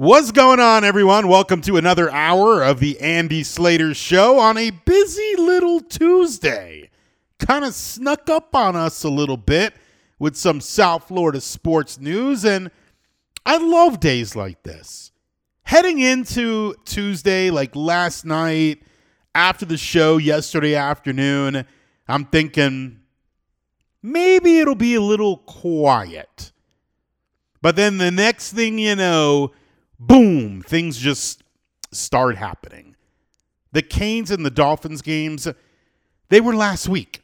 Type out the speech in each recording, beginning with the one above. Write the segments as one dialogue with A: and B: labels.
A: What's going on, everyone? Welcome to another hour of the Andy Slater Show on a busy little Tuesday. Kind of snuck up on us a little bit with some South Florida sports news, and I love days like this. Heading into Tuesday, like last night, after the show yesterday afternoon, I'm thinking maybe it'll be a little quiet. But then the next thing you know, boom, things just start happening. The Canes and the Dolphins games, they were last week.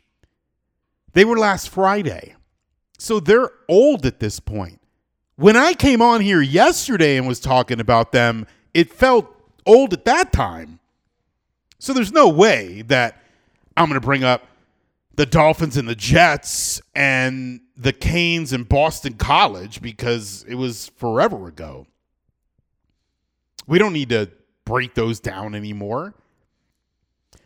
A: They were last Friday. So they're old at this point. When I came on here yesterday and was talking about them, it felt old at that time. So there's no way that I'm going to bring up the Dolphins and the Jets and the Canes and Boston College because it was forever ago. We don't need to break those down anymore.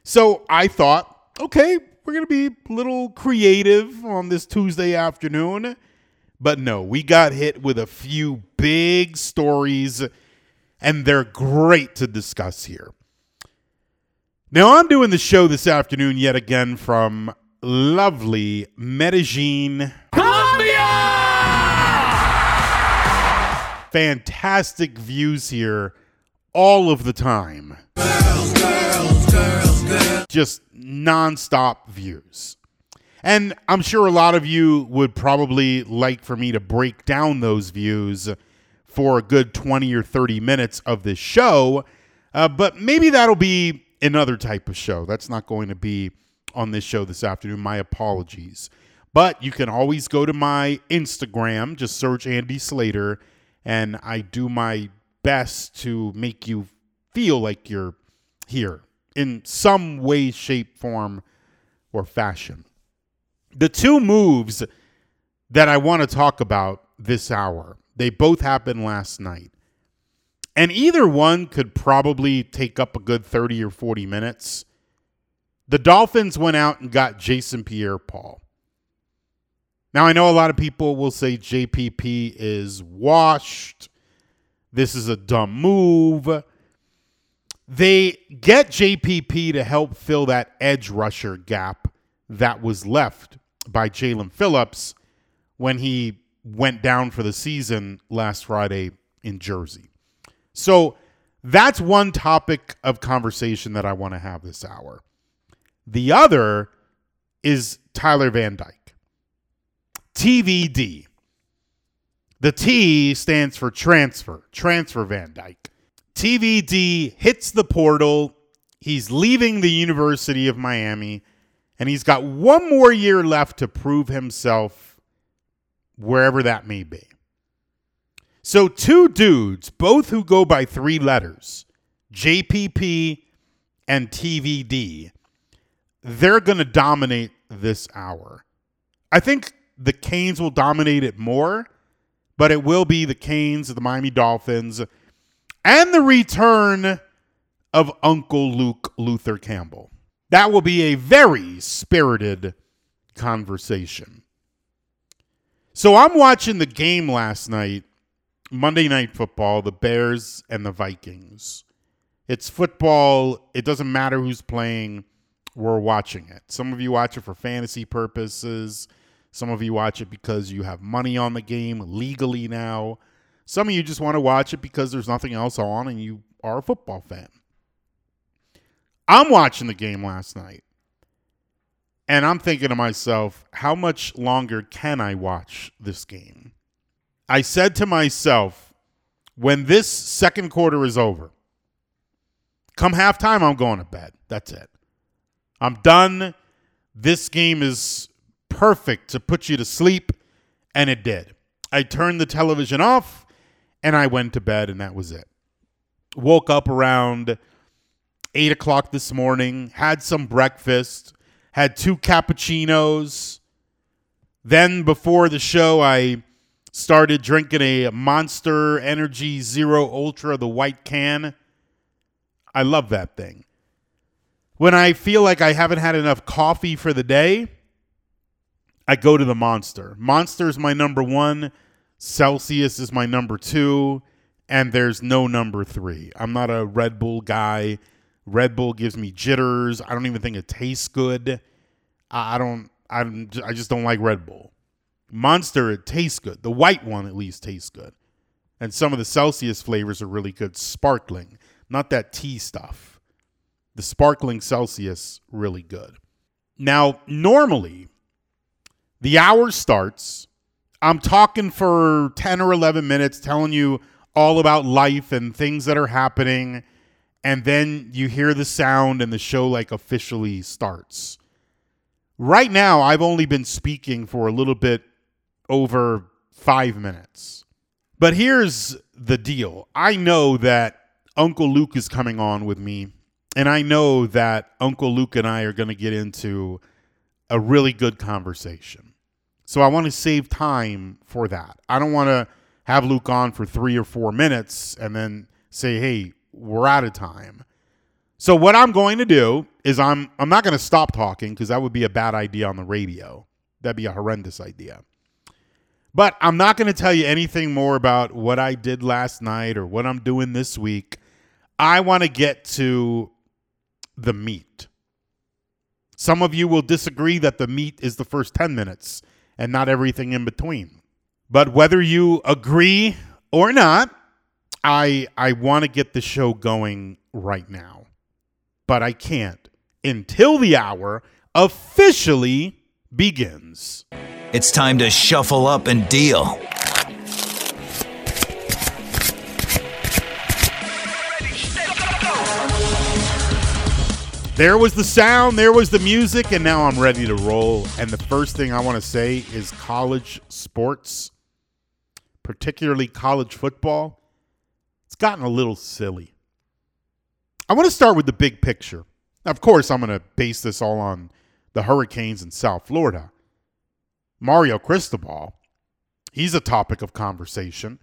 A: So I thought, okay, we're going to be a little creative on this Tuesday afternoon. But no, we got hit with a few big stories, and they're great to discuss here. Now, I'm doing the show this afternoon yet again from lovely Medellin, Colombia. Fantastic views here all of the time. Girls, girls, girls, Just nonstop views. And I'm sure a lot of you would probably like for me to break down those views for a good 20 or 30 minutes of this show. Uh, but maybe that'll be another type of show. That's not going to be on this show this afternoon. My apologies. But you can always go to my Instagram, just search Andy Slater, and I do my best to make you feel like you're here in some way, shape, form, or fashion. The two moves that I want to talk about this hour, they both happened last night. And either one could probably take up a good 30 or 40 minutes. The Dolphins went out and got Jason Pierre Paul. Now, I know a lot of people will say JPP is washed. This is a dumb move. They get JPP to help fill that edge rusher gap that was left by Jaelan Phillips when he went down for the season last Friday in Jersey. So that's one topic of conversation that I want to have this hour. The other is Tyler Van Dyke. TVD. The T stands for transfer, transfer Van Dyke. TVD hits the portal. He's leaving the University of Miami, and he's got one more year left to prove himself wherever that may be. So, two dudes, both who go by three letters, JPP and TVD, they're going to dominate this hour. I think the Canes will dominate it more, but it will be the Canes, the Miami Dolphins, and the return of Uncle Luke Luther Campbell. That will be a very spirited conversation. So I'm watching the game last night, Monday Night Football, the Bears and the Vikings. It's football. It doesn't matter who's playing. We're watching it. Some of you watch it for fantasy purposes. Some of you watch it because you have money on the game legally now. Some of you just want to watch it because there's nothing else on and you are a football fan. I'm watching the game last night. And I'm thinking to myself, how much longer can I watch this game? I said to myself, when this second quarter is over, come halftime, I'm going to bed. That's it. I'm done. This game is perfect to put you to sleep, and it did. I turned the television off and I went to bed, and that was it. Woke up around eight o'clock this morning, had some breakfast, had two cappuccinos. Then, before the show, I started drinking a Monster Energy Zero Ultra, the white can. I love that thing. When I feel like I haven't had enough coffee for the day, I go to the Monster. Monster is my number one. Celsius is my number two. and there's no number three. I'm not a Red Bull guy. Red Bull gives me jitters. I don't even think it tastes good. I don't. I'm. I just don't like Red Bull. Monster, it tastes good. The white one at least tastes good, and some of the Celsius flavors are really good. Sparkling, not that tea stuff. The sparkling Celsius really good. Now, normally, the hour starts. I'm talking for 10 or 11 minutes, telling you all about life and things that are happening. And then you hear the sound and the show like officially starts. Right now, I've only been speaking for a little bit over five minutes. But here's the deal I know that Uncle Luke is coming on with me, and I know that Uncle Luke and I are going to get into a really good conversation. So I want to save time for that. I don't want to have Luke on for three or four minutes and then say, hey, we're out of time. So what I'm going to do is I'm I'm not going to stop talking because that would be a bad idea on the radio. That'd be a horrendous idea. But I'm not going to tell you anything more about what I did last night or what I'm doing this week. I want to get to the meat. Some of you will disagree that the meat is the first 10 minutes and not everything in between. But whether you agree or not, I I want to get the show going right now. But I can't until the hour officially begins.
B: It's time to shuffle up and deal.
A: There was the sound, there was the music, and now I'm ready to roll. And the first thing I want to say is college sports particularly college football, it's gotten a little silly. I want to start with the big picture. Of course, I'm going to base this all on the Hurricanes in South Florida. Mario Cristobal, he's a topic of conversation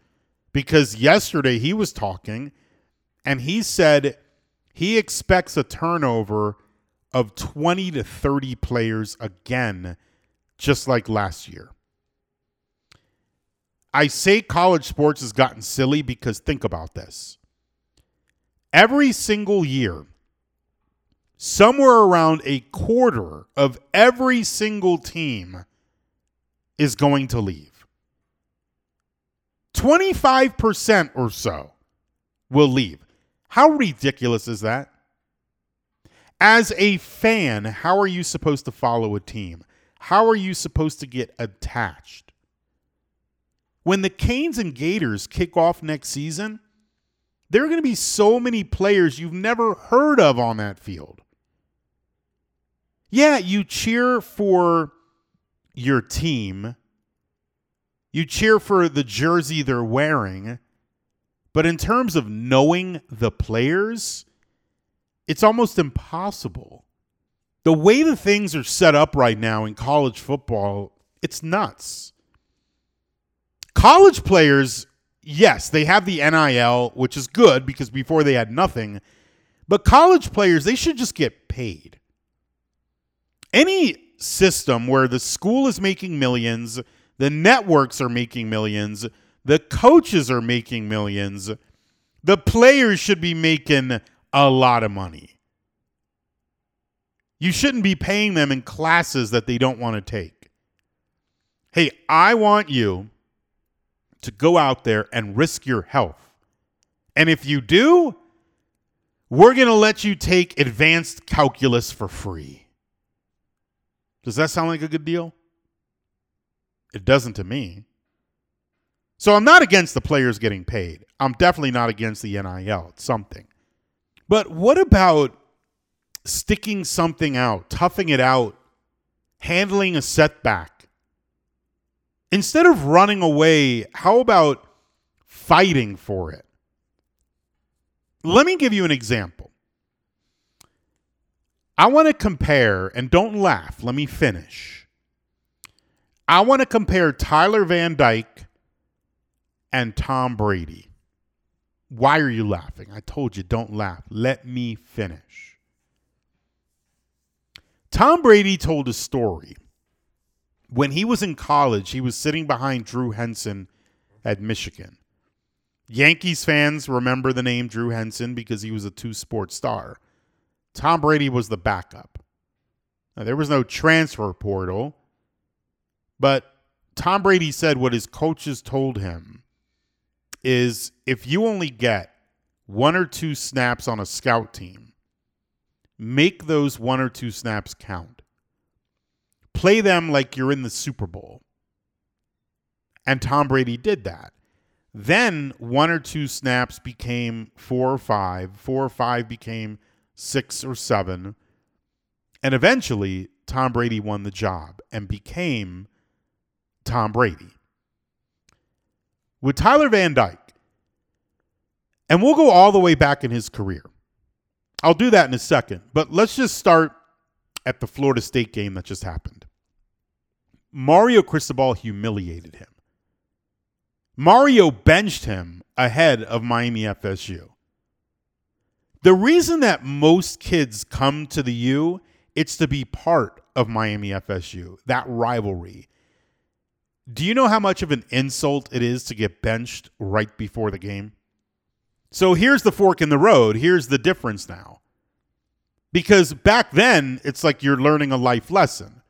A: because yesterday he was talking and he said he expects a turnover of 20 to 30 players again, just like last year. I say college sports has gotten silly because think about this. Every single year, somewhere around a quarter of every single team is going to leave. 25% or so will leave. How ridiculous is that? As a fan, how are you supposed to follow a team? How are you supposed to get attached? when the Canes and Gators kick off next season, there are going to be so many players you've never heard of on that field. Yeah, you cheer for your team, you cheer for the jersey they're wearing, but in terms of knowing the players, it's almost impossible. The way the things are set up right now in college football, it's nuts. College players, yes, they have the NIL, which is good because before they had nothing. But college players, they should just get paid. Any system where the school is making millions, the networks are making millions, the coaches are making millions, the players should be making a lot of money. You shouldn't be paying them in classes that they don't want to take. Hey, I want you to go out there and risk your health. And if you do, we're going to let you take advanced calculus for free. Does that sound like a good deal? It doesn't to me. So I'm not against the players getting paid. I'm definitely not against the NIL. It's something. But what about sticking something out, toughing it out, handling a setback? Instead of running away, how about fighting for it? Let me give you an example. I want to compare, and don't laugh, let me finish. I want to compare Tyler Van Dyke and Tom Brady. Why are you laughing? I told you, don't laugh. Let me finish. Tom Brady told a story when he was in college, he was sitting behind Drew Henson at Michigan. Yankees fans remember the name Drew Henson because he was a two sport star. Tom Brady was the backup. Now, there was no transfer portal, but Tom Brady said what his coaches told him is if you only get one or two snaps on a scout team, make those one or two snaps count. Play them like you're in the Super Bowl. And Tom Brady did that. Then one or two snaps became four or five, four or five became six or seven. And eventually, Tom Brady won the job and became Tom Brady. With Tyler Van Dyke, and we'll go all the way back in his career. I'll do that in a second, but let's just start at the Florida State game that just happened. Mario Cristobal humiliated him. Mario benched him ahead of Miami FSU. The reason that most kids come to the U, it's to be part of Miami FSU, that rivalry. Do you know how much of an insult it is to get benched right before the game? So here's the fork in the road. Here's the difference now. Because back then, it's like you're learning a life lesson.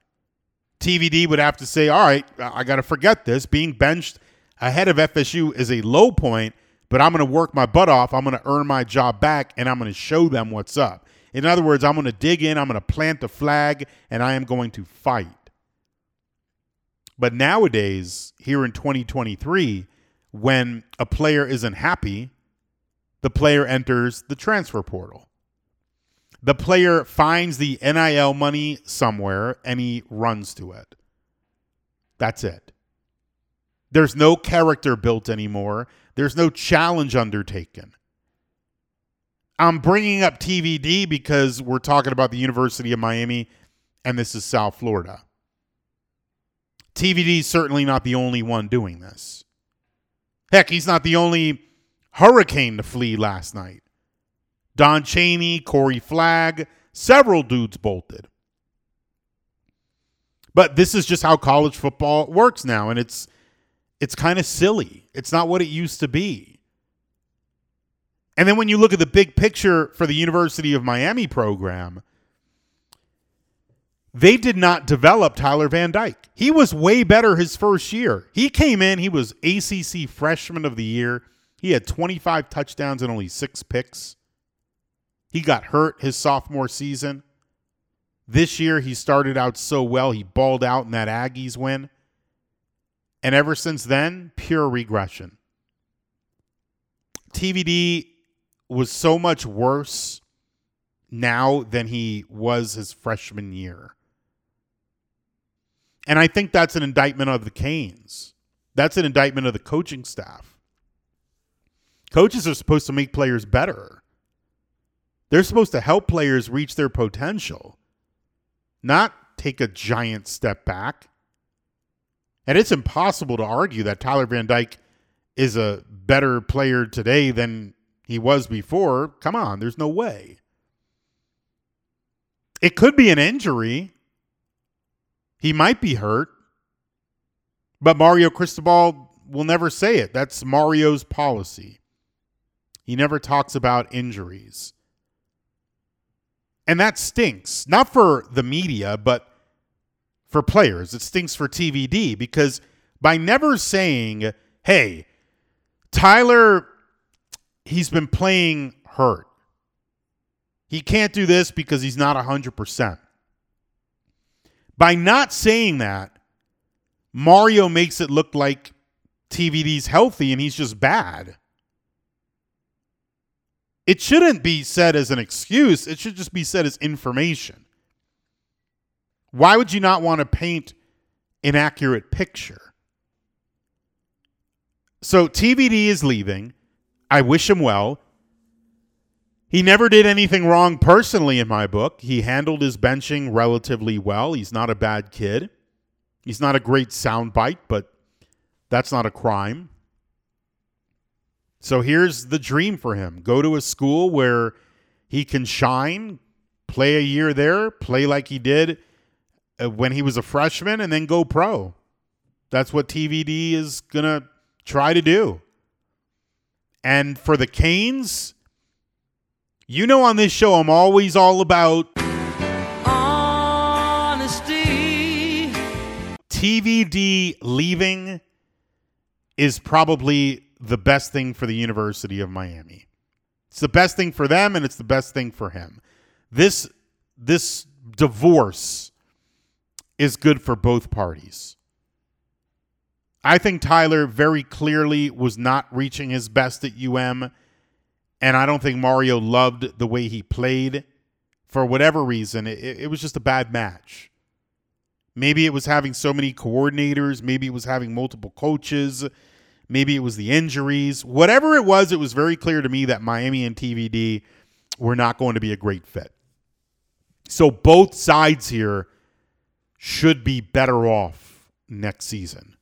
A: TVD would have to say, all right, I got to forget this. Being benched ahead of FSU is a low point, but I'm going to work my butt off. I'm going to earn my job back, and I'm going to show them what's up. In other words, I'm going to dig in, I'm going to plant the flag, and I am going to fight. But nowadays, here in 2023, when a player isn't happy, the player enters the transfer portal. The player finds the NIL money somewhere and he runs to it. That's it. There's no character built anymore. There's no challenge undertaken. I'm bringing up TVD because we're talking about the University of Miami and this is South Florida. TVD is certainly not the only one doing this. Heck, he's not the only hurricane to flee last night. Don Chaney, Corey Flagg, several dudes bolted. But this is just how college football works now, and it's it's kind of silly. It's not what it used to be. And then when you look at the big picture for the University of Miami program, they did not develop Tyler Van Dyke. He was way better his first year. He came in, he was ACC Freshman of the Year. He had 25 touchdowns and only six picks. He got hurt his sophomore season. This year, he started out so well, he balled out in that Aggies win. And ever since then, pure regression. TVD was so much worse now than he was his freshman year. And I think that's an indictment of the Canes. That's an indictment of the coaching staff. Coaches are supposed to make players better. They're supposed to help players reach their potential, not take a giant step back. And it's impossible to argue that Tyler Van Dyke is a better player today than he was before. Come on, there's no way. It could be an injury. He might be hurt. But Mario Cristobal will never say it. That's Mario's policy. He never talks about injuries. And that stinks, not for the media, but for players. It stinks for TVD because by never saying, hey, Tyler, he's been playing hurt. He can't do this because he's not 100%. By not saying that, Mario makes it look like TVD's healthy and he's just bad. It shouldn't be said as an excuse, it should just be said as information. Why would you not want to paint an accurate picture? So TVD is leaving. I wish him well. He never did anything wrong personally in my book. He handled his benching relatively well. He's not a bad kid. He's not a great soundbite, but that's not a crime. So here's the dream for him go to a school where he can shine, play a year there, play like he did uh, when he was a freshman, and then go pro. That's what TVD is going to try to do. And for the Canes, you know, on this show, I'm always all about
C: honesty.
A: TVD leaving is probably the best thing for the University of Miami. It's the best thing for them and it's the best thing for him. This this divorce is good for both parties. I think Tyler very clearly was not reaching his best at UM and I don't think Mario loved the way he played for whatever reason. It, it was just a bad match. Maybe it was having so many coordinators. Maybe it was having multiple coaches. Maybe it was the injuries. Whatever it was, it was very clear to me that Miami and TVD were not going to be a great fit. So both sides here should be better off next season.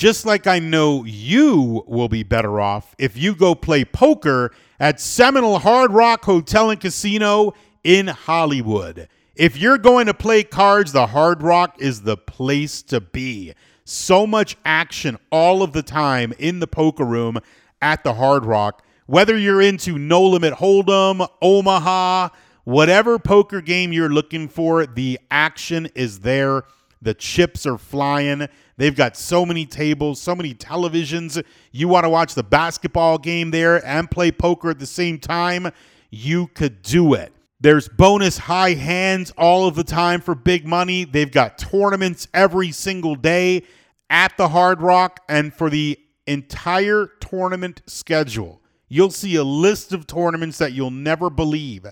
A: Just like I know you will be better off if you go play poker at Seminole Hard Rock Hotel and Casino in Hollywood. If you're going to play cards, the Hard Rock is the place to be. So much action all of the time in the poker room at the Hard Rock. Whether you're into No Limit Hold'em, Omaha, whatever poker game you're looking for, the action is there. The chips are flying. They've got so many tables, so many televisions. You want to watch the basketball game there and play poker at the same time? You could do it. There's bonus high hands all of the time for big money. They've got tournaments every single day at the Hard Rock. And for the entire tournament schedule, you'll see a list of tournaments that you'll never believe.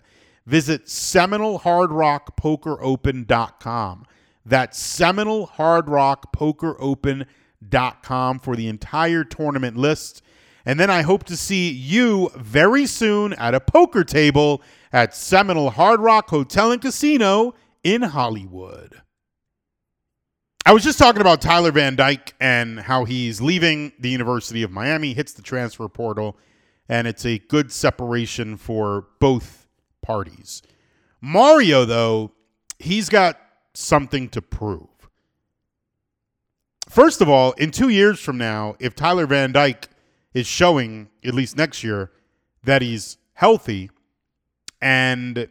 A: Visit SeminoleHardRockPokerOpen.com. That's SeminoleHardRockPokerOpen.com for the entire tournament list. And then I hope to see you very soon at a poker table at Seminole Hard Rock Hotel and Casino in Hollywood. I was just talking about Tyler Van Dyke and how he's leaving the University of Miami, hits the transfer portal, and it's a good separation for both parties. Mario, though, he's got something to prove. First of all, in two years from now, if Tyler Van Dyke is showing, at least next year, that he's healthy and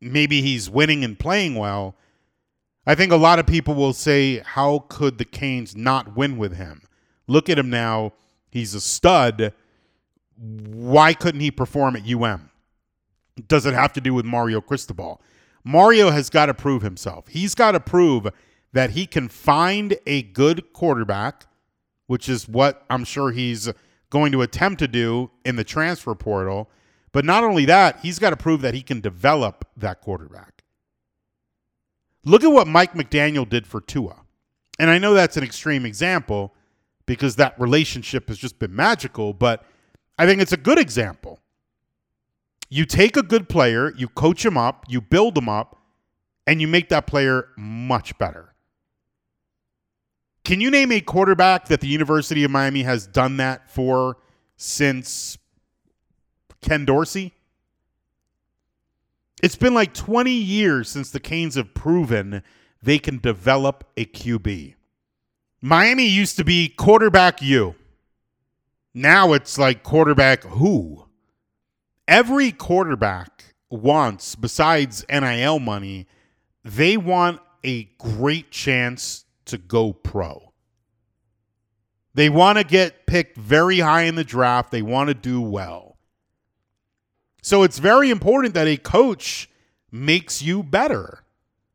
A: maybe he's winning and playing well, I think a lot of people will say, How could the Canes not win with him? Look at him now. He's a stud. Why couldn't he perform at UM? Does it have to do with Mario Cristobal? Mario has got to prove himself. He's got to prove that he can find a good quarterback, which is what I'm sure he's going to attempt to do in the transfer portal. But not only that, he's got to prove that he can develop that quarterback. Look at what Mike McDaniel did for Tua. And I know that's an extreme example because that relationship has just been magical, but I think it's a good example. You take a good player, you coach him up, you build him up, and you make that player much better. Can you name a quarterback that the University of Miami has done that for since Ken Dorsey? It's been like 20 years since the Canes have proven they can develop a QB. Miami used to be quarterback you. Now it's like quarterback who? Every quarterback wants, besides NIL money, they want a great chance to go pro. They want to get picked very high in the draft. They want to do well. So it's very important that a coach makes you better.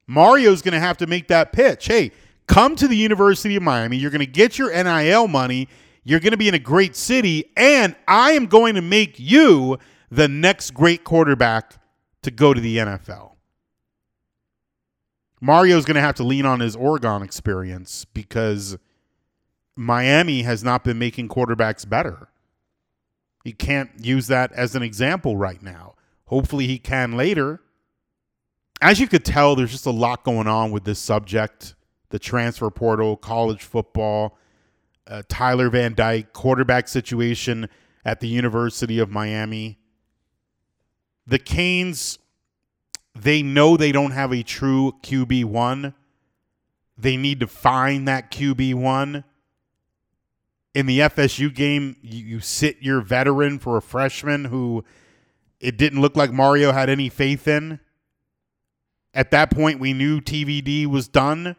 A: Mario's going to have to make that pitch. Hey, come to the University of Miami. You're going to get your NIL money. You're going to be in a great city. And I am going to make you the next great quarterback to go to the NFL. Mario's going to have to lean on his Oregon experience because Miami has not been making quarterbacks better. He can't use that as an example right now. Hopefully, he can later. As you could tell, there's just a lot going on with this subject the transfer portal, college football, uh, Tyler Van Dyke, quarterback situation at the University of Miami. The Canes they know they don't have a true QB1. They need to find that QB1. in the FSU game, you, you sit your veteran for a freshman who it didn't look like Mario had any faith in. At that point, we knew TVD was done.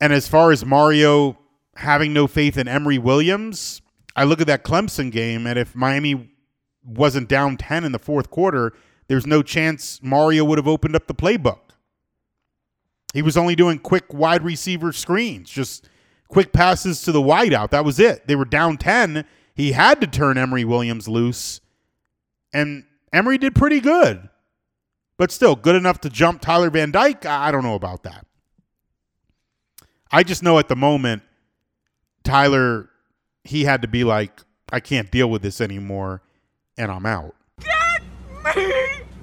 A: And as far as Mario having no faith in Emory Williams, I look at that Clemson game, and if Miami wasn't down 10 in the fourth quarter, there's no chance Mario would have opened up the playbook. He was only doing quick wide receiver screens, just quick passes to the wideout. That was it. They were down 10. He had to turn Emory Williams loose, and Emory did pretty good. But still, good enough to jump Tyler Van Dyke? I don't know about that. I just know at the moment, Tyler, he had to be like, I can't deal with this anymore, and I'm out.
C: Get me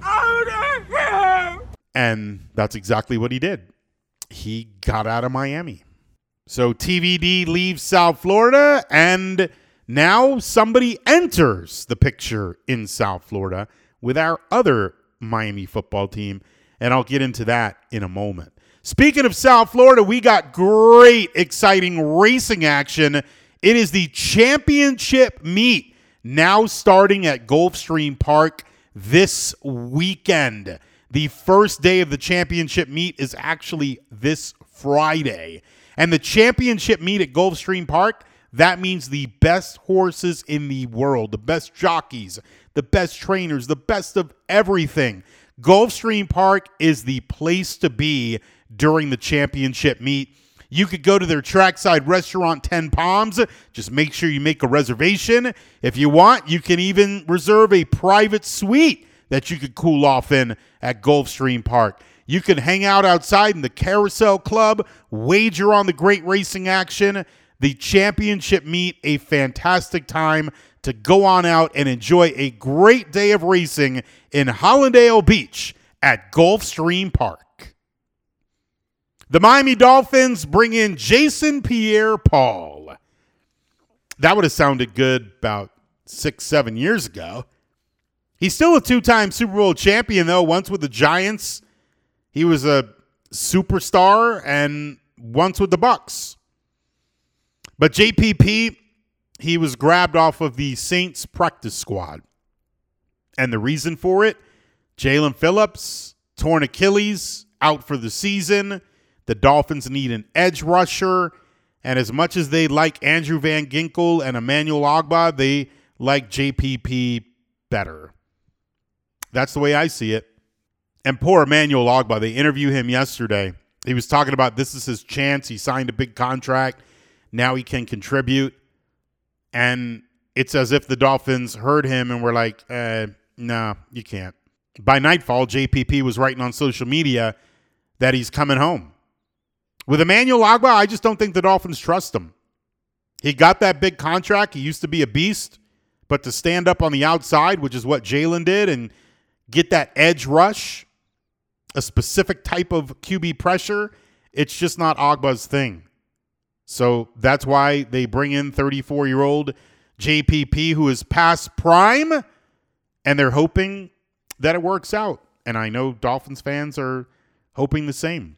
C: out of here!
A: And that's exactly what he did. He got out of Miami. So TVD leaves South Florida, and now somebody enters the picture in South Florida with our other Miami football team. And I'll get into that in a moment. Speaking of South Florida, we got great, exciting racing action. It is the championship meet now starting at Gulfstream Park this weekend. The first day of the championship meet is actually this Friday. And the championship meet at Gulfstream Park, that means the best horses in the world, the best jockeys, the best trainers, the best of everything. Gulfstream Park is the place to be during the championship meet. You could go to their trackside restaurant, 10 Palms. Just make sure you make a reservation. If you want, you can even reserve a private suite that you could cool off in at Gulfstream Park. You can hang out outside in the Carousel Club, wager on the great racing action. The championship meet, a fantastic time to go on out and enjoy a great day of racing in Hallandale Beach at Gulfstream Park. The Miami Dolphins bring in Jason Pierre Paul. That would have sounded good about six, seven years ago. He's still a two time Super Bowl champion, though, once with the Giants. He was a superstar and once with the Bucs. But JPP, he was grabbed off of the Saints practice squad. And the reason for it, Jaelan Phillips, torn Achilles, out for the season. The Dolphins need an edge rusher. And as much as they like Andrew Van Ginkel and Emmanuel Ogbah, they like JPP better. That's the way I see it. And poor Emmanuel Ogbah, they interviewed him yesterday. He was talking about this is his chance. He signed a big contract. Now he can contribute. And it's as if the Dolphins heard him and were like, uh, no, you can't. By nightfall, JPP was writing on social media that he's coming home. With Emmanuel Ogbah, I just don't think the Dolphins trust him. He got that big contract. He used to be a beast, but to stand up on the outside, which is what Jaelan did, and get that edge rush, a specific type of QB pressure, it's just not Ogbah's thing. So that's why they bring in 34 year old JPP who is past prime, and they're hoping that it works out. And I know Dolphins fans are hoping the same.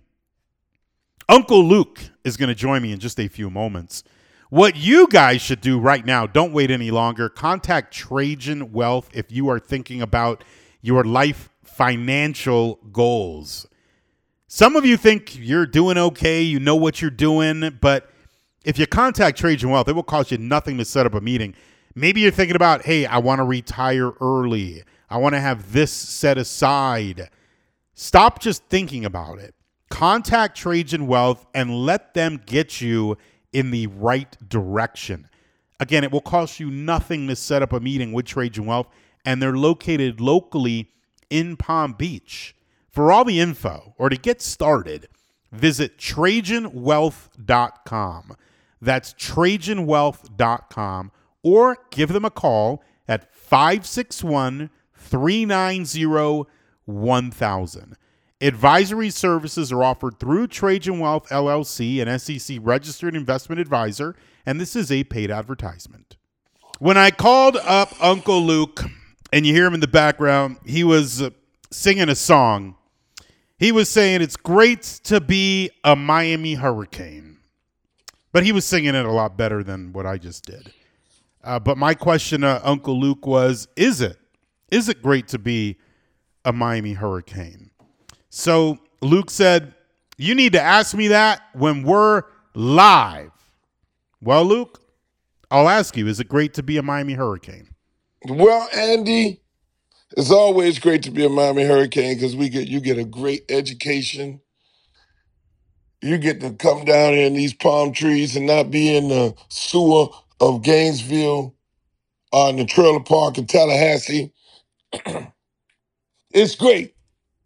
A: Uncle Luke is going to join me in just a few moments. What you guys should do right now, don't wait any longer. Contact Trajan Wealth if you are thinking about your life financial goals. Some of you think you're doing okay, you know what you're doing, but if you contact Trajan Wealth, it will cost you nothing to set up a meeting. Maybe you're thinking about, hey, I want to retire early. I want to have this set aside. Stop just thinking about it. Contact Trajan Wealth and let them get you in the right direction. Again, it will cost you nothing to set up a meeting with Trajan Wealth, and they're located locally in Palm Beach. For all the info or to get started, visit TrajanWealth.com. That's TrajanWealth.com or give them a call at 561 390 1000. Advisory services are offered through Trajan Wealth LLC, an SEC registered investment advisor, and this is a paid advertisement. When I called up Uncle Luke, and you hear him in the background, he was uh, singing a song. He was saying, It's great to be a Miami Hurricane. but he was singing it a lot better than what I just did. Uh, but my question, to Uncle Luke, was: Is it? Is it great to be a Miami Hurricane? So Luke said, "You need to ask me that when we're live." Well, Luke, I'll ask you: Is it great to be a Miami Hurricane?
D: Well, Andy, it's always great to be a Miami Hurricane because we get you get a great education. You get to come down here in these palm trees and not be in the sewer of Gainesville or in the trailer park in Tallahassee. it's great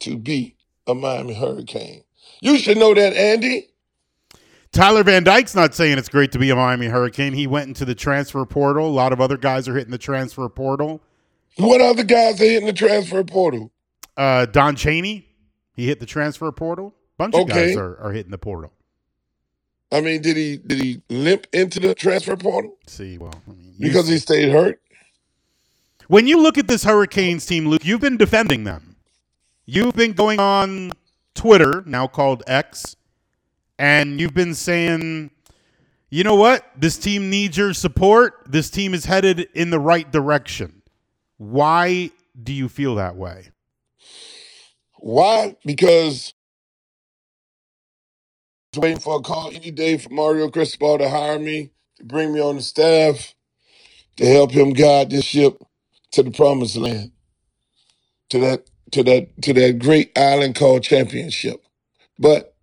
D: to be a Miami Hurricane. You should know that, Andy.
A: Tyler Van Dyke's not saying it's great to be a Miami Hurricane. He went into the transfer portal. A lot of other guys are hitting the transfer portal.
D: What other guys are hitting the transfer portal?
A: Uh, Don Chaney, he hit the transfer portal. Bunch of
D: Okay.
A: guys are, are hitting the portal.
D: I mean, did he did he limp into the transfer portal
A: See, well, I mean,
D: because he stayed hurt?
A: when you look at this Hurricanes team, Luke, you've been defending them. You've been going on Twitter, now called X, and you've been saying, you know what? This team needs your support. This team is headed in the right direction. Why do you feel that way?
D: Why? Because I was waiting for a call any day for Mario Cristobal to hire me, to bring me on the staff, to help him guide this ship to the promised land, to that to that to that great island called championship. But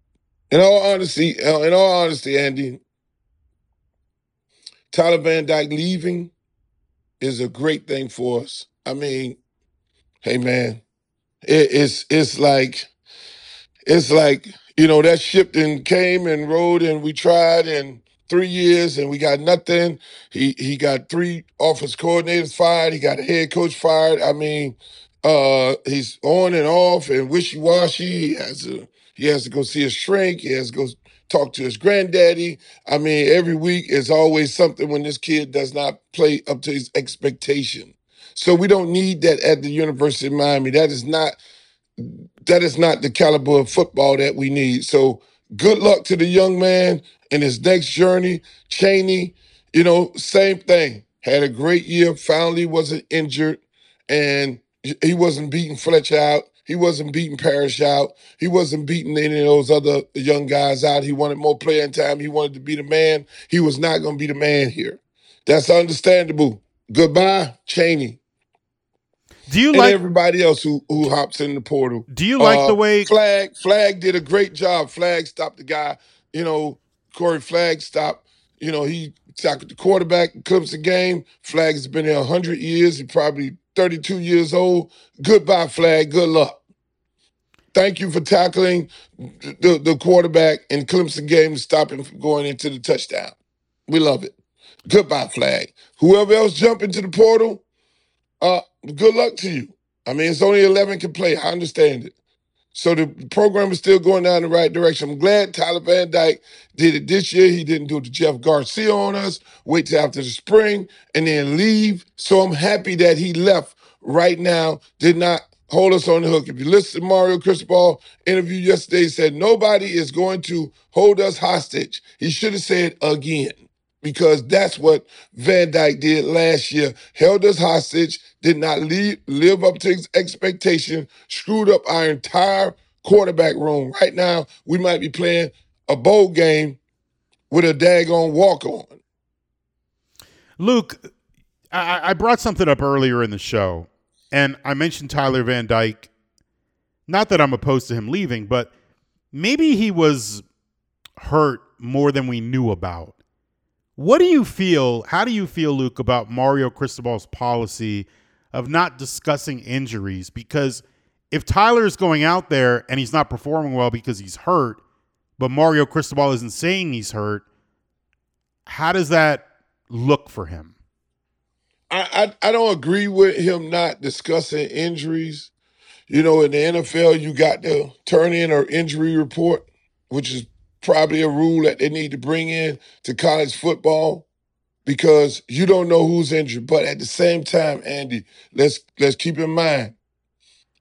D: in all honesty, uh, in all honesty, Andy, Tyler Van Dyke leaving is a great thing for us. I mean, hey man, it, it's it's like it's like you know that ship then came and rode and we tried in three years and we got nothing. He he got three office coordinators fired. He got a head coach fired. I mean, uh, he's on and off and wishy washy. He has to he has to go see his shrink. He has to go talk to his granddaddy. I mean, every week is always something when this kid does not play up to his expectation. So we don't need that at the University of Miami. That is not that is not the caliber of football that we need. So good luck to the young man in his next journey. Chaney, you know, same thing. Had a great year. Finally wasn't injured, and he wasn't beating Fletcher out. He wasn't beating Parrish out. He wasn't beating any of those other young guys out. He wanted more playing time. He wanted to be the man. He was not going to be the man here. That's understandable. Goodbye, Chaney
A: Do you
D: and
A: like?
D: everybody else who who hops in the portal.
A: Do you like
D: Uh,
A: the way?
D: Flagg Flagg did a great job. Flagg stopped the guy. You know, Corey Flagg stopped. You know, he tackled the quarterback, Clemson game. Flagg has been here hundred years. He probably thirty two years old. Goodbye, Flagg. Good luck. Thank you for tackling the, the quarterback in Clemson game to stop from going into the touchdown. We love it. Goodbye, Flagg. Whoever else jump into the portal, uh, good luck to you. I mean, it's only 11 can play. I understand it. So the program is still going down the right direction. I'm glad Tyler Van Dyke did it this year. He didn't do to Jake Garcia on us. Wait till after the spring and then leave. So I'm happy that he left right now. Did not hold us on the hook. If you listen to Mario Cristobal interview yesterday, he said nobody is going to hold us hostage. He should have said again because that's what Van Dyke did last year. Held us hostage, did not leave, live up to his expectation, screwed up our entire quarterback room. Right now, we might be playing a bowl game with a daggone walk on.
A: Luke, I, I brought something up earlier in the show, and I mentioned Tyler Van Dyke. Not that I'm opposed to him leaving, but maybe he was hurt more than we knew about. What do you feel? How do you feel, Luke, about Mario Cristobal's policy of not discussing injuries? Because if Tyler is going out there and he's not performing well because he's hurt, but Mario Cristobal isn't saying he's hurt, how does that look for him?
D: I, I I don't agree with him not discussing injuries. You know, in the NFL, you got to turn in an injury report, which is probably a rule that they need to bring in to college football because you don't know who's injured. But at the same time, Andy, let's let's keep in mind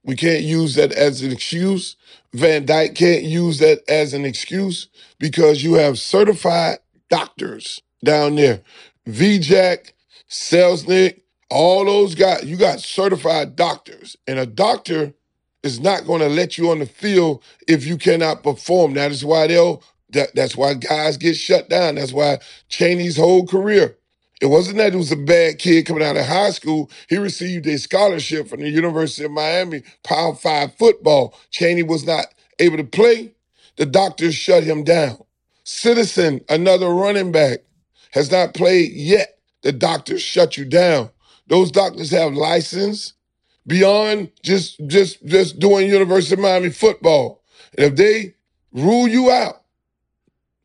D: we can't use that as an excuse. Van Dyke can't use that as an excuse because you have certified doctors down there. VJack, Selznick, all those guys, you got certified doctors. And a doctor is not going to let you on the field if you cannot perform. That is why they'll that, that's why guys get shut down. That's why Chaney's whole career. It wasn't that he was a bad kid coming out of high school. He received a scholarship from the University of Miami, Power Five football. Cheney was not able to play. The doctors shut him down. Citizen, another running back, has not played yet. The doctors shut you down. Those doctors have license beyond just just just doing University of Miami football. And if they rule you out,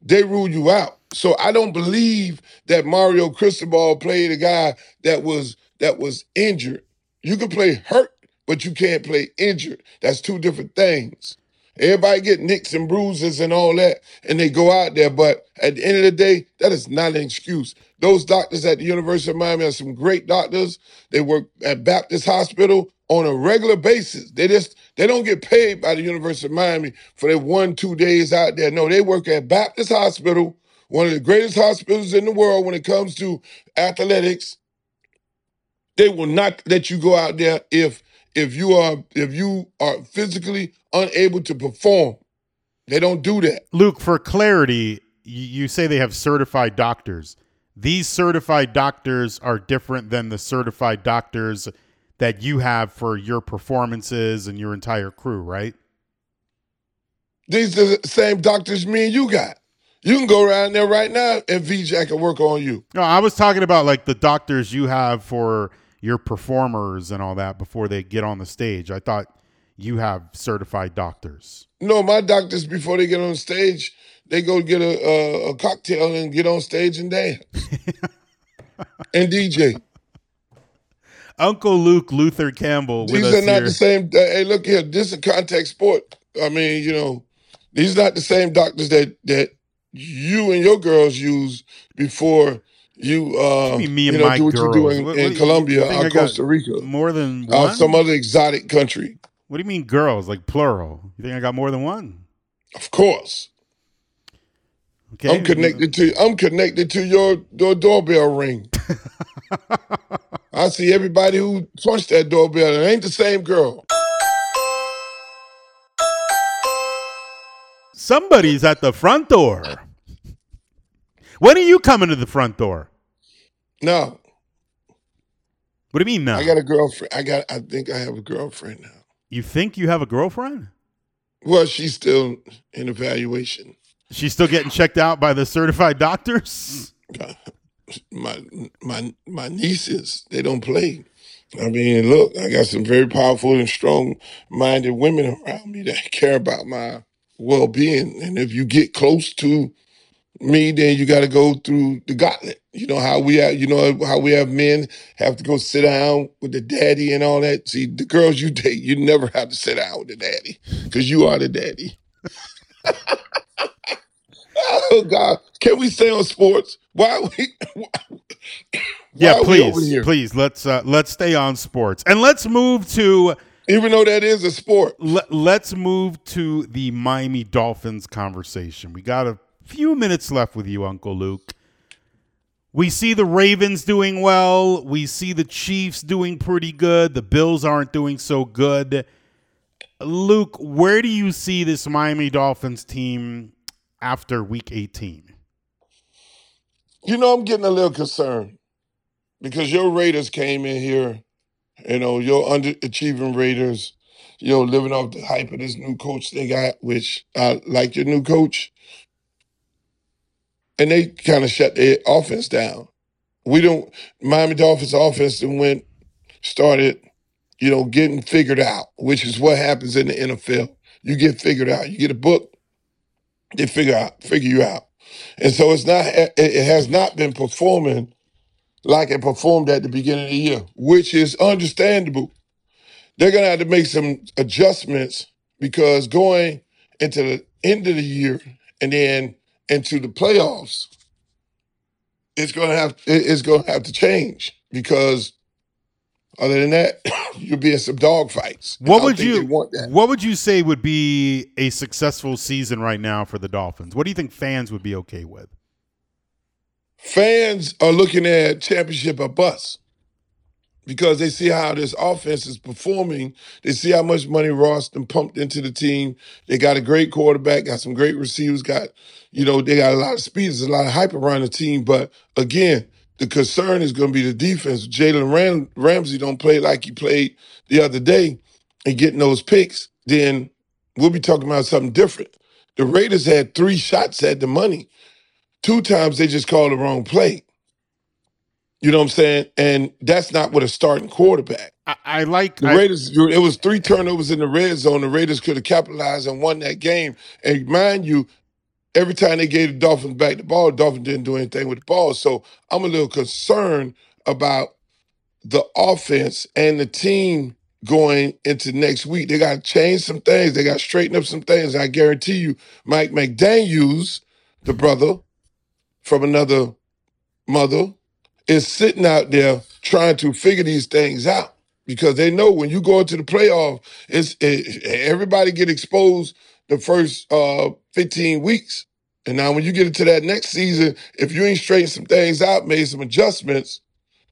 D: they rule you out. So I don't believe that Mario Cristobal played a guy that was that was injured. You can play hurt, but you can't play injured. That's two different things. Everybody get nicks and bruises and all that, and they go out there. But at the end of the day, that is not an excuse. Those doctors at the University of Miami are some great doctors. They work at Baptist Hospital on a regular basis. They just they don't get paid by the University of Miami for their one two days out there. No, they work at Baptist Hospital, one of the greatest hospitals in the world when it comes to athletics. They will not let you go out there if if you are if you are physically unable to perform. They don't do that.
A: Luke, for clarity, you, you say they have certified doctors. These certified doctors are different than the certified doctors that you have for your performances and your entire crew, right?
D: These are the same doctors me and you got. You can go around there right now and VJ can work on you.
A: No, I was talking about like the doctors you have for your performers and all that before they get on the stage. I thought you have certified doctors.
D: No, my doctors before they get on stage, they go get a, a, a cocktail and get on stage and dance and DJ.
A: Uncle Luke Luther Campbell.
D: These are not
A: here.
D: the same. uh, Hey, look here. This is a contact sport. I mean, you know, these are not the same doctors that that you and your girls use before you. Uh,
A: What do you me and
D: you know,
A: my
D: do what
A: girls?
D: doing
A: What-
D: in
A: what do you-
D: Colombia
A: you
D: or Costa Rica
A: More than one?
D: some other exotic country.
A: what do you mean girls? Like plural? You think I got more than one?
D: Of course,
A: Okay.
D: I'm connected to. I'm connected to your your doorbell ring. I see everybody who punched that doorbell. It ain't the same girl.
A: Somebody's at the front door. When are you coming to the front door?
D: No,
A: What do you mean now?
D: I got a girlfriend. I got. I think I have a girlfriend now.
A: you think you have a girlfriend?
D: Well, she's still in evaluation.
A: She's still getting checked out by the certified doctors? Mm.
D: My my my nieces, they don't play. I mean, look, I got some very powerful and strong-minded women around me that care about my well-being. And if you get close to me, then you got to go through the gauntlet. You know how we have, you know how we have men have to go sit down with the daddy and all that. See, the girls you date, you never have to sit down with the daddy because you are the daddy. oh God, can we stay on sports? Why we? Why,
A: yeah,
D: are we over
A: please.
D: here?
A: Please let's uh, let's stay on sports. And let's move to
D: Even though that is a sport.
A: let, let's move to the Miami Dolphins conversation. We got a few minutes left with you, Uncle Luke. We see the Ravens doing well. We see the Chiefs doing pretty good. The Bills aren't doing so good. Luke, where do you see this Miami Dolphins team after week 18?
D: You know, I'm getting a little concerned because your Raiders came in here, you know, your underachieving Raiders, you know, living off the hype of this new coach they got, which I like your new coach. And they kind of shut their offense down. We don't, Miami Dolphins offense then went, started, you know, getting figured out, which is what happens in the NFL. You get figured out. You get a book, they figure out, figure you out. And so it's not it has not been performing like it performed at the beginning of the year, which is understandable. They're gonna have to make some adjustments because going into the end of the year and then into the playoffs, it's gonna have it- it's gonna have to change because other than that, you'll be in some dog fights.
A: What would you
D: want that?
A: What would you say would be a successful season right now for the Dolphins? What do you think fans would be okay with?
D: fans are looking at championship or bust because they see how this offense is performing. They see how much money Ross done pumped into the team. They got a great quarterback, got some great receivers, got, you know, they got a lot of speed. There's a lot of hype around the team. But again, the concern is going to be the defense. Jalen Ram- Ramsey don't play like he played the other day and getting those picks, then we'll be talking about something different. The Raiders had three shots at the money. Two times they just called the wrong play. You know what I'm saying? And that's not with a starting quarterback.
A: I, I like
D: The
A: I-
D: Raiders, it was three turnovers in the red zone. The Raiders could have capitalized and won that game. And mind you, every time they gave the Dolphins back the ball, the Dolphins didn't do anything with the ball. So I'm a little concerned about the offense and the team going into next week. They got to change some things. They got to straighten up some things. I guarantee you, Mike McDaniels, the brother from another mother, is sitting out there trying to figure these things out because they know when you go into the playoff, it's it, everybody get exposed the first uh 15 weeks. And now when you get into that next season, if you ain't straightened some things out, made some adjustments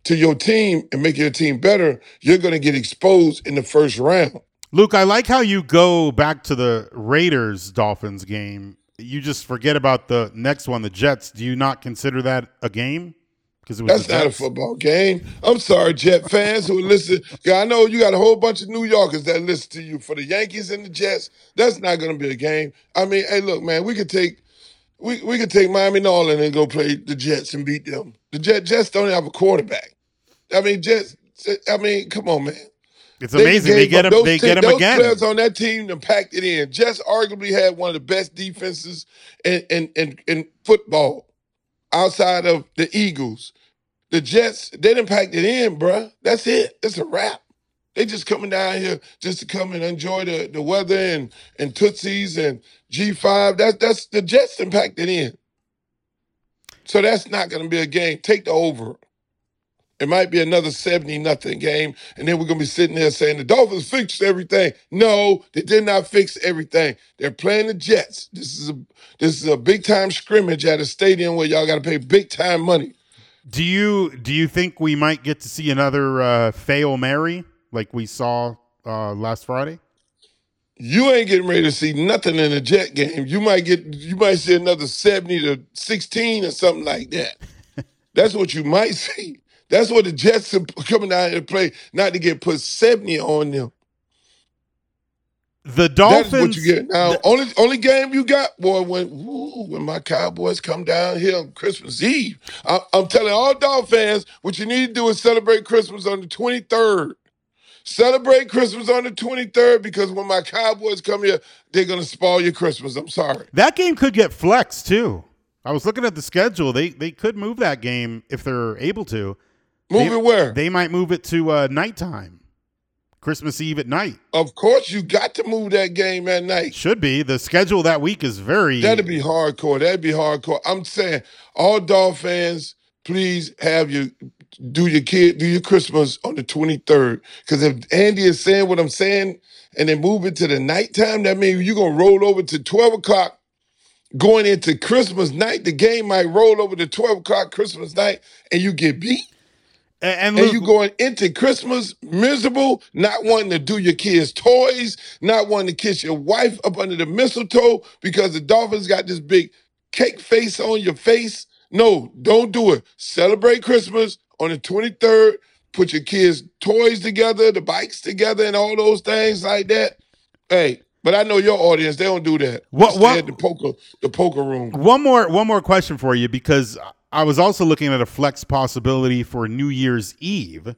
D: to your team and make your team better, you're gonna get exposed in the first round.
A: Luke, I like how you go back to the Raiders Dolphins game. You just forget about the next one, the Jets. Do you not consider that a game? Because it was
D: That's not a football game. I'm sorry, Jet fans who listen. I know you got a whole bunch of New Yorkers that listen to you for the Yankees and the Jets. That's not going to be a game. I mean, hey, look, man, we could take we we could take Miami New Orleans and go play the Jets and beat them. The Jet, Jets don't have a quarterback. I mean, Jets. I mean, come on, man.
A: It's amazing. They get
D: those
A: They
D: te-
A: get him
D: those
A: again.
D: players on that team that packed it in. Jets arguably had one of the best defenses in in in, in football outside of the Eagles. The Jets, they didn't pack it in, bruh. That's it. It's a wrap. They just coming down here just to come and enjoy the, the weather and and Tootsies and G5. That's that's the Jets it in. So that's not gonna be a game. Take the over. It might be another 70 nothing game, and then we're gonna be sitting there saying the Dolphins fixed everything. No, they did not fix everything. They're playing the Jets. This is a this is a big time scrimmage at a stadium where y'all gotta pay big time money.
A: Do you do you think we might get to see another uh, fail Mary like we saw uh, last Friday?
D: You ain't getting ready to see nothing in a Jet game. You might get you might see another 70 to 16 or something like that. That's what you might see. That's what the Jets are coming down here to play, not to get put 70 on them.
A: The Dolphins.
D: That's what you get. Now, only only game you got, boy, when ooh, when my Cowboys come down here on Christmas Eve. I, I'm telling all Dolphin fans, what you need to do is celebrate Christmas on the 23rd. Celebrate Christmas on the 23rd because when my Cowboys come here, they're gonna spoil your Christmas. I'm sorry.
A: That game could get flexed too. I was looking at the schedule. They they could move that game if they're able to.
D: Move
A: They-
D: it where?
A: They might move it to uh, nighttime, Christmas Eve at night.
D: of course, you got to move that game at night.
A: Should be the schedule that week is very.
D: That'd be hardcore. That'd be hardcore. I'm saying, all Dolphin fans, please have your do your kid do your Christmas on the 23rd. Because if Andy is saying what I'm saying, and then move it to the nighttime, that means you're gonna roll over to 12 o'clock. Going into Christmas night, the game might roll over to 12 o'clock Christmas night, and you get beat.
A: And, and
D: And you going into Christmas miserable, not wanting to do your kids' toys, not wanting to kiss your wife up under the mistletoe because the Dolphins got this big cake face on your face. No, don't do it. Celebrate Christmas on the 23rd. Put your kids' toys together, the bikes together, and all those things like that. Hey, but I know your audience, they don't do that.
A: What- what-
D: the poker, the poker room.
A: One more one more question for you because I was also looking at a flex possibility for New Year's Eve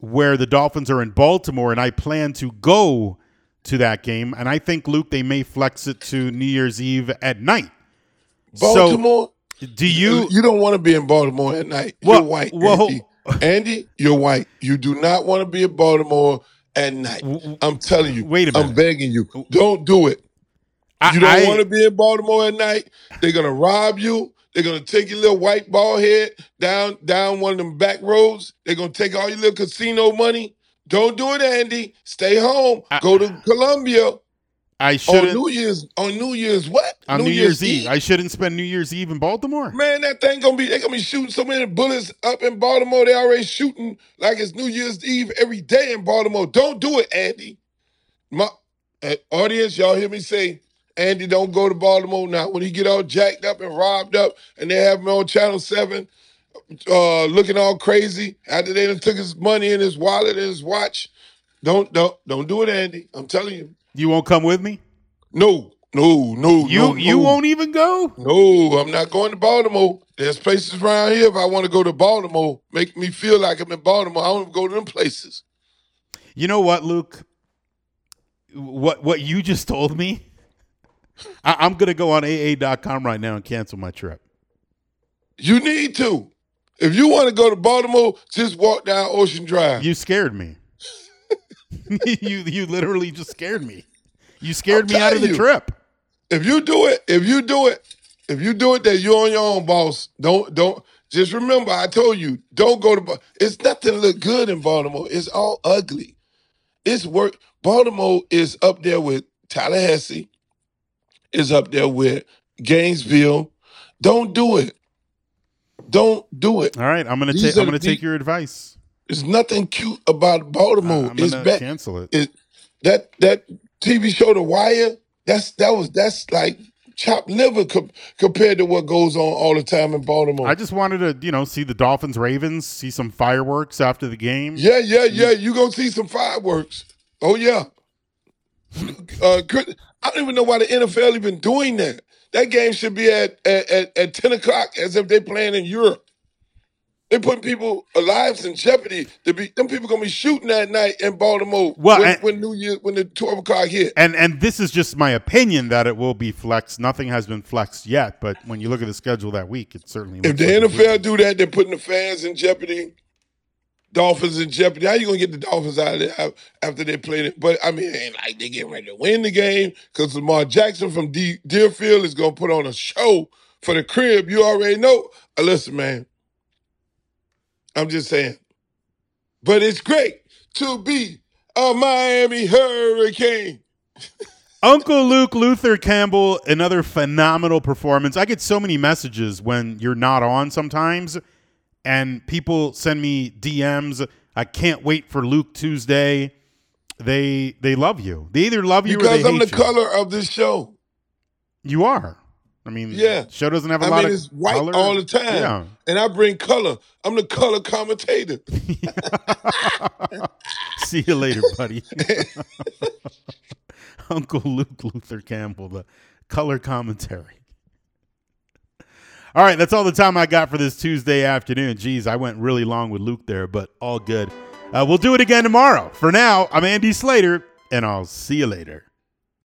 A: where the Dolphins are in Baltimore and I plan to go to that game and I think Luke they may flex it to New Year's Eve at night.
D: Baltimore.
A: So do you
D: you don't want to be in Baltimore at night.
A: Well-
D: you're white,
A: well-
D: Andy. Andy, you're white. You do not want to be in Baltimore at night. I'm telling you.
A: Wait a minute.
D: I'm begging you. Don't do it.
A: I,
D: You don't want to be in Baltimore at night. They're gonna rob you. They're gonna take your little white ball head down down one of them back roads. They're gonna take all your little casino money. Don't do it, Andy. Stay home.
A: I-
D: Go to Colombia.
A: I shouldn't
D: New Year's on New Year's what?
A: on New, Year's, Eve. I shouldn't spend New Year's Eve in Baltimore.
D: Man, that thing gonna be they gonna be shooting so many bullets up in Baltimore. They already shooting like it's New Year's Eve every day in Baltimore. Don't do it, Andy. My uh, audience, y'all hear me say, Andy, don't go to Baltimore now. When he get all jacked up and robbed up, and they have him on Channel Seven, uh, looking all crazy after they done took his money and his wallet and his watch. Don't don't don't do it, Andy. I'm telling you.
A: You won't come with me?
D: No, no, no.
A: You
D: no,
A: you
D: no.
A: won't even go?
D: No, I'm not going to Baltimore. There's places around here if I want to go to Baltimore, make me feel like I'm in Baltimore. I don't even go to them places.
A: You know what, Luke? What what you just told me? I, I'm gonna go on AA.com right now and cancel my trip.
D: You need to. If you want to go to Baltimore, just walk down Ocean Drive.
A: You scared me. you you literally just scared me. You scared
D: I'm
A: me out of the
D: you.
A: trip.
D: if you do it, if you do it, if you do it, then you're on your own, boss. Don't don't. Just remember, I told you, don't go to. It's nothing look good in Baltimore. It's all ugly. It's work. Baltimore is up there with Tallahassee. Is up there with Gainesville. Don't do it. Don't do it.
A: All right, I'm gonna take I'm gonna take your advice.
D: There's nothing cute about Baltimore.
A: I'm
D: it's
A: gonna
D: bad.
A: cancel it.
D: it that that TV show The Wire, that's that was that's like chopped liver co- compared to what goes on all the time in Baltimore.
A: I just wanted to, you know, see the Dolphins Ravens, see some fireworks after the game.
D: yeah, yeah, yeah. You gonna see some fireworks? Oh yeah. Uh, I don't even know why the NFL even doing that. That game should be at at, at, at ten o'clock, as if they playing in Europe. They putting people uh, lives in jeopardy. To be them people gonna be shooting that night in Baltimore
A: Well,
D: when,
A: and-
D: when New Year when the twelve o'clock hit.
A: And and this is just my opinion that it will be flexed. Nothing has been flexed yet, but when you look at the schedule that week, it certainly.
D: If the
A: like it will
D: NFL do that, they're putting the fans in jeopardy. Dolphins in jeopardy. How you gonna get the Dolphins out of there after they played it? But I mean, ain't like they getting ready to win the game because Lamar Jackson from D- Deerfield is gonna put on a show for the crib. You already know. Uh, listen, man. I'm just saying. But it's great to be a Miami Hurricane.
A: Uncle Luke Luther Campbell, another phenomenal performance. I get so many messages when you're not on sometimes, and people send me DMs. I can't wait for Luke Tuesday. They they love you. They either love you or
D: Because I'm the
A: you.
D: color of this show.
A: You are. I mean,
D: Yeah.
A: show doesn't have a
D: I
A: lot
D: mean,
A: of
D: it's white
A: color.
D: all the time.
A: Yeah.
D: And I bring color. I'm the color commentator.
A: See you later, buddy. Uncle Luke Luther Campbell, the color commentary. All right, that's all the time I got for this Tuesday afternoon. Geez, I went really long with Luke there, but all good. Uh, we'll do it again tomorrow. For now, I'm Andy Slater, and I'll see you later.